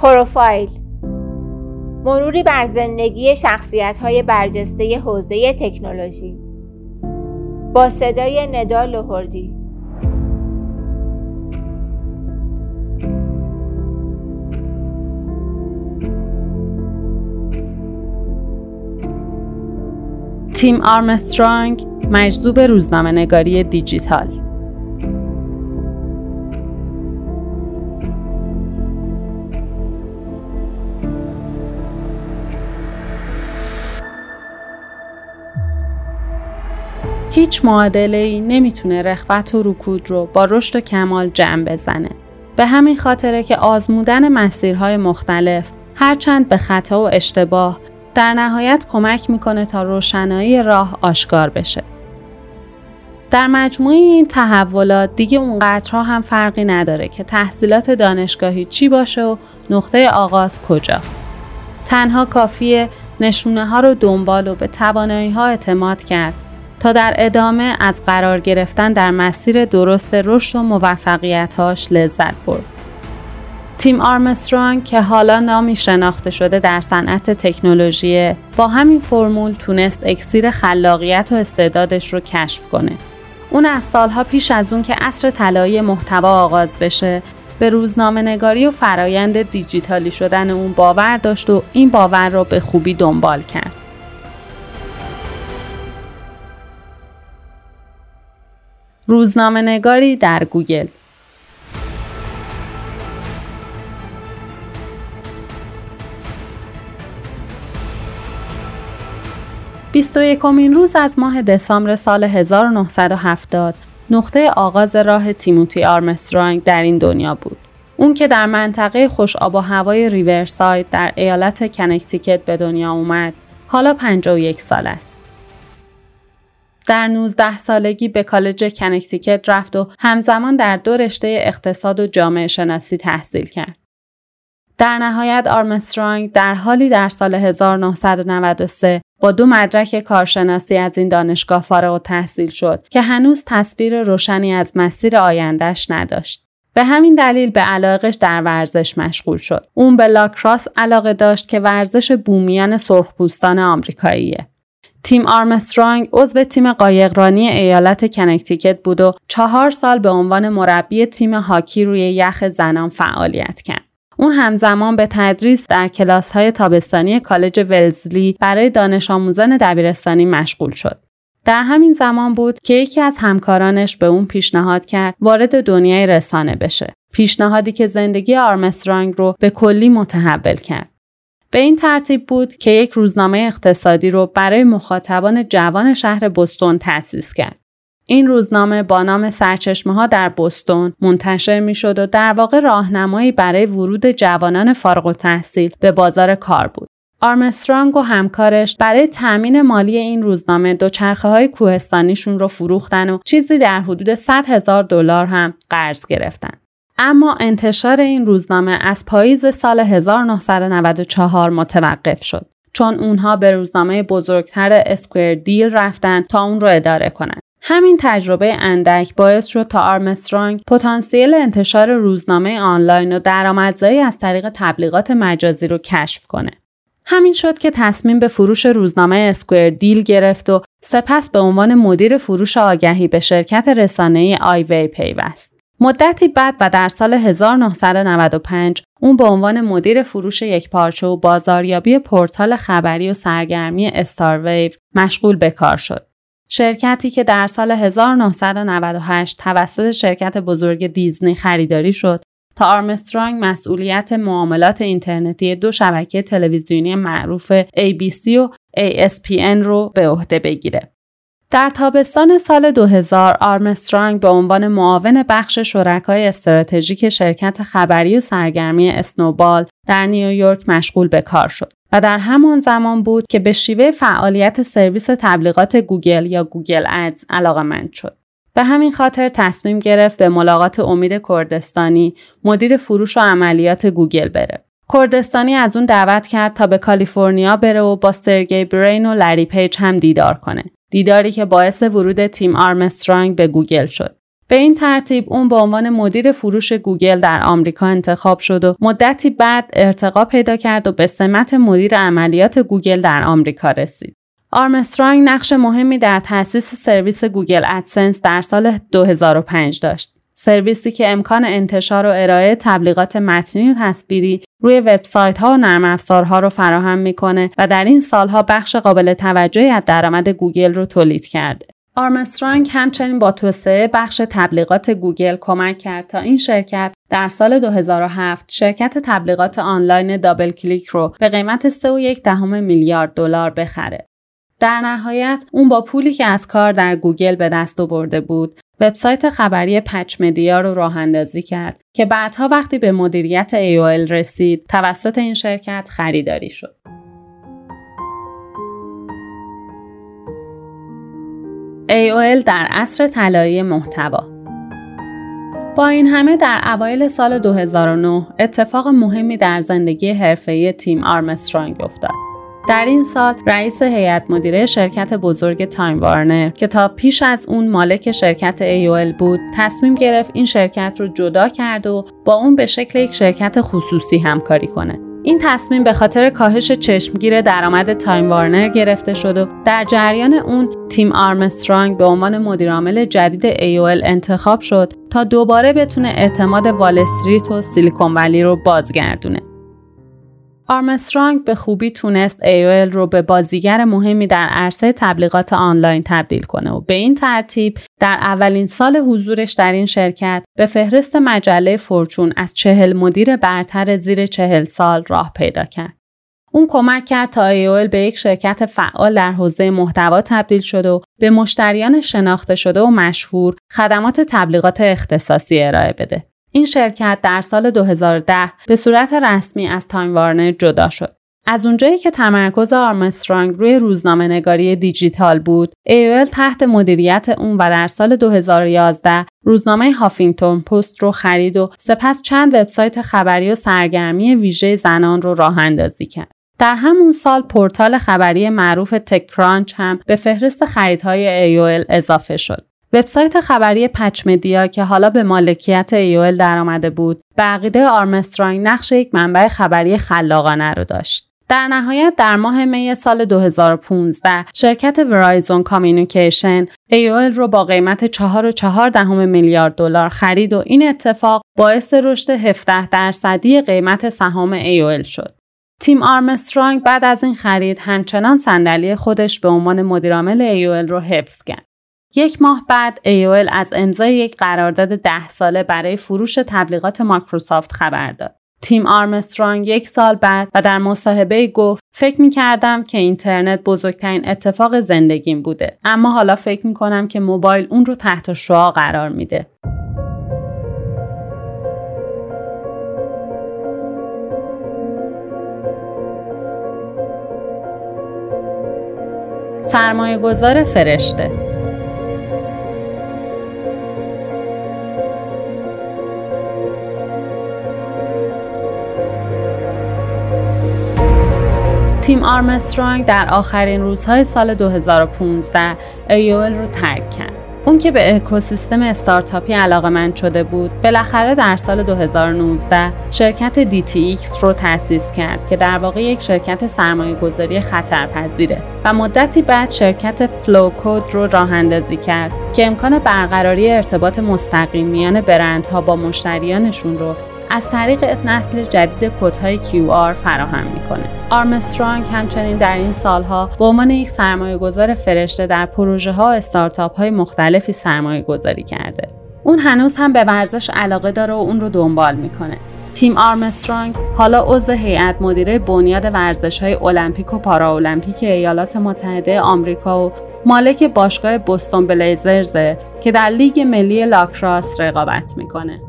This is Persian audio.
پروفایل. مروری بر زندگی شخصیت های برجسته حوزه تکنولوژی. با صدای ندا لهردی تیم آرمسترانگ مجذوب روزنامه نگاری دیجیتال. هیچ معادله ای نمی‌تونه رخوت و رکود رو با رشد و کمال جمع بزنه. به همین خاطره که آزمودن مسیرهای مختلف هرچند به خطا و اشتباه در نهایت کمک می‌کنه تا روشنایی راه آشکار بشه. در مجموع این تحولات دیگه اونقدرها هم فرقی نداره که تحصیلات دانشگاهی چی باشه و نقطه آغاز کجا. تنها کافیه نشونه ها رو دنبال و به توانایی ها اعتماد کرد تا در ادامه از قرار گرفتن در مسیر درست رشد و موفقیتهاش لذت برد. تیم آرمسترانگ که حالا نامی شناخته شده در صنعت تکنولوژی با همین فرمول تونست اکسیر خلاقیت و استعدادش رو کشف کنه. اون از سالها پیش از اون که عصر طلایی محتوا آغاز بشه به روزنامه نگاری و فرایند دیجیتالی شدن اون باور داشت و این باور رو به خوبی دنبال کرد. روزنامه نگاری در گوگل 21 امین روز از ماه دسامبر سال 1970 نقطه آغاز راه تیموتی آرمسترانگ در این دنیا بود. اون که در منطقه خوش آب و هوای ریورساید در ایالت کنکتیکت به دنیا اومد، حالا 51 سال است. در 19 سالگی به کالج کنکتیکت رفت و همزمان در دو رشته اقتصاد و جامعه شناسی تحصیل کرد. در نهایت آرمسترانگ در حالی در سال 1993 با دو مدرک کارشناسی از این دانشگاه فارغ تحصیل شد که هنوز تصویر روشنی از مسیر آیندهش نداشت. به همین دلیل به علاقش در ورزش مشغول شد. اون به لاکراس علاقه داشت که ورزش بومیان سرخپوستان آمریکاییه. تیم آرمسترانگ عضو تیم قایقرانی ایالت کنکتیکت بود و چهار سال به عنوان مربی تیم هاکی روی یخ زنان فعالیت کرد. اون همزمان به تدریس در کلاس های تابستانی کالج ولزلی برای دانش آموزان دبیرستانی مشغول شد. در همین زمان بود که یکی از همکارانش به اون پیشنهاد کرد وارد دنیای رسانه بشه. پیشنهادی که زندگی آرمسترانگ رو به کلی متحول کرد. به این ترتیب بود که یک روزنامه اقتصادی رو برای مخاطبان جوان شهر بستون تأسیس کرد. این روزنامه با نام سرچشمه ها در بستون منتشر می شد و در واقع راهنمایی برای ورود جوانان فارغ و تحصیل به بازار کار بود. آرمسترانگ و همکارش برای تأمین مالی این روزنامه دوچرخه های کوهستانیشون رو فروختن و چیزی در حدود 100 هزار دلار هم قرض گرفتن. اما انتشار این روزنامه از پاییز سال 1994 متوقف شد چون اونها به روزنامه بزرگتر اسکویر دیل رفتن تا اون رو اداره کنند. همین تجربه اندک باعث شد تا آرمسترانگ پتانسیل انتشار روزنامه آنلاین و درآمدزایی از طریق تبلیغات مجازی رو کشف کنه. همین شد که تصمیم به فروش روزنامه اسکویر دیل گرفت و سپس به عنوان مدیر فروش آگهی به شرکت رسانه‌ای آیوی پیوست. مدتی بعد و در سال 1995 اون به عنوان مدیر فروش یکپارچه و بازاریابی پورتال خبری و سرگرمی استارویو مشغول به کار شد. شرکتی که در سال 1998 توسط شرکت بزرگ دیزنی خریداری شد تا آرمسترانگ مسئولیت معاملات اینترنتی دو شبکه تلویزیونی معروف ABC و ESPN رو به عهده بگیره. در تابستان سال 2000 آرمسترانگ به عنوان معاون بخش شرکای استراتژیک شرکت خبری و سرگرمی اسنوبال در نیویورک مشغول به کار شد و در همان زمان بود که به شیوه فعالیت سرویس تبلیغات گوگل یا گوگل ادز علاقمند شد. به همین خاطر تصمیم گرفت به ملاقات امید کردستانی مدیر فروش و عملیات گوگل بره. کردستانی از اون دعوت کرد تا به کالیفرنیا بره و با سرگی برین و لری پیج هم دیدار کنه. دیداری که باعث ورود تیم آرمسترانگ به گوگل شد. به این ترتیب اون به عنوان مدیر فروش گوگل در آمریکا انتخاب شد و مدتی بعد ارتقا پیدا کرد و به سمت مدیر عملیات گوگل در آمریکا رسید. آرمسترانگ نقش مهمی در تأسیس سرویس گوگل ادسنس در سال 2005 داشت. سرویسی که امکان انتشار و ارائه تبلیغات متنی و تصویری روی وبسایت ها و نرم افزارها رو فراهم می‌کنه و در این سالها بخش قابل توجهی از درآمد گوگل رو تولید کرده. آرمسترانگ همچنین با توسعه بخش تبلیغات گوگل کمک کرد تا این شرکت در سال 2007 شرکت تبلیغات آنلاین دابل کلیک رو به قیمت 3.1 دهم میلیارد دلار بخره. در نهایت اون با پولی که از کار در گوگل به دست آورده بود وبسایت خبری پچ مدیا رو راه اندازی کرد که بعدها وقتی به مدیریت AOL رسید توسط این شرکت خریداری شد. AOL در عصر طلایی محتوا با این همه در اوایل سال 2009 اتفاق مهمی در زندگی حرفه‌ای تیم آرمسترانگ افتاد. در این سال رئیس هیئت مدیره شرکت بزرگ تایم وارنر که تا پیش از اون مالک شرکت AOL بود تصمیم گرفت این شرکت رو جدا کنه و با اون به شکل یک شرکت خصوصی همکاری کنه این تصمیم به خاطر کاهش چشمگیر درآمد تایم وارنر گرفته شد و در جریان اون تیم آرمسترانگ به عنوان مدیرعامل جدید AOL انتخاب شد تا دوباره بتونه اعتماد وال استریت و سیلیکون ولی رو بازگردونه. آرمسترانگ به خوبی تونست AOL رو به بازیگر مهمی در عرصه تبلیغات آنلاین تبدیل کنه و به این ترتیب در اولین سال حضورش در این شرکت به فهرست مجله فورچون از چهل مدیر برتر زیر چهل سال راه پیدا کرد. اون کمک کرد تا AOL به یک شرکت فعال در حوزه محتوا تبدیل بشه و به مشتریان شناخته شده و مشهور خدمات تبلیغات اختصاصی ارائه بده. این شرکت در سال 2010 به صورت رسمی از تایم وارنر جدا شد. از اونجایی که تمرکز آرمسترانگ روی روزنامه نگاری دیجیتال بود، AOL تحت مدیریت اون و در سال 2011 روزنامه هافینگتون پست رو خرید و سپس چند وبسایت خبری و سرگرمی ویژه زنان رو راه اندازی کرد. در همون سال پورتال خبری معروف تک کرانچ هم به فهرست خریدهای AOL اضافه شد. وبسایت خبری پچ مدیا که حالا به مالکیت AOL درآمده بود به عقیده آرمسترانگ نقش یک منبع خبری خلاقانه رو داشت در نهایت در ماه می سال 2015 شرکت ورایزون کامیونیکیشن AOL رو با قیمت 4.4 دهم میلیارد دلار خرید و این اتفاق باعث رشد 17 درصدی قیمت سهام ایول شد. تیم آرمسترانگ بعد از این خرید همچنان صندلی خودش به عنوان مدیرعامل ایول رو حفظ کرد. یک ماه بعد AOL از امضای یک قرارداد ده ساله برای فروش تبلیغات مایکروسافت خبر داد. تیم آرمسترانگ یک سال بعد و در مصاحبه گفت فکر می کردم که اینترنت بزرگترین اتفاق زندگیم بوده اما حالا فکر می کنم که موبایل اون رو تحت شعا قرار میده. سرمایه گذار فرشته تیم آرمسترانگ در آخرین روزهای سال 2015 AOL رو ترک کرد. اون که به اکوسیستم استارتاپی علاقه‌مند شده بود بالاخره در سال 2019 شرکت DTX رو تأسیس کرد که در واقع یک شرکت سرمایه گذاری خطرپذیره و مدتی بعد شرکت فلو کود رو راه اندازی کرد که امکان برقراری ارتباط مستقیم میان برندها با مشتریانشون رو از طریق نسل جدید کدهای QR فراهم می‌کنه. آرمسترانگ همچنین در این سالها به عنوان یک سرمایه گذار فرشته در پروژه ها و استارتاپ های مختلفی سرمایه گذاری کرده. اون هنوز هم به ورزش علاقه داره و اون رو دنبال می‌کنه. تیم آرمسترانگ حالا عضو هیئت مدیره بنیاد ورزش های المپیک و پاراولمپیک ایالات متحده آمریکا و مالک باشگاه بوستون بلیزرز که در لیگ ملی لاکراس رقابت می‌کنه.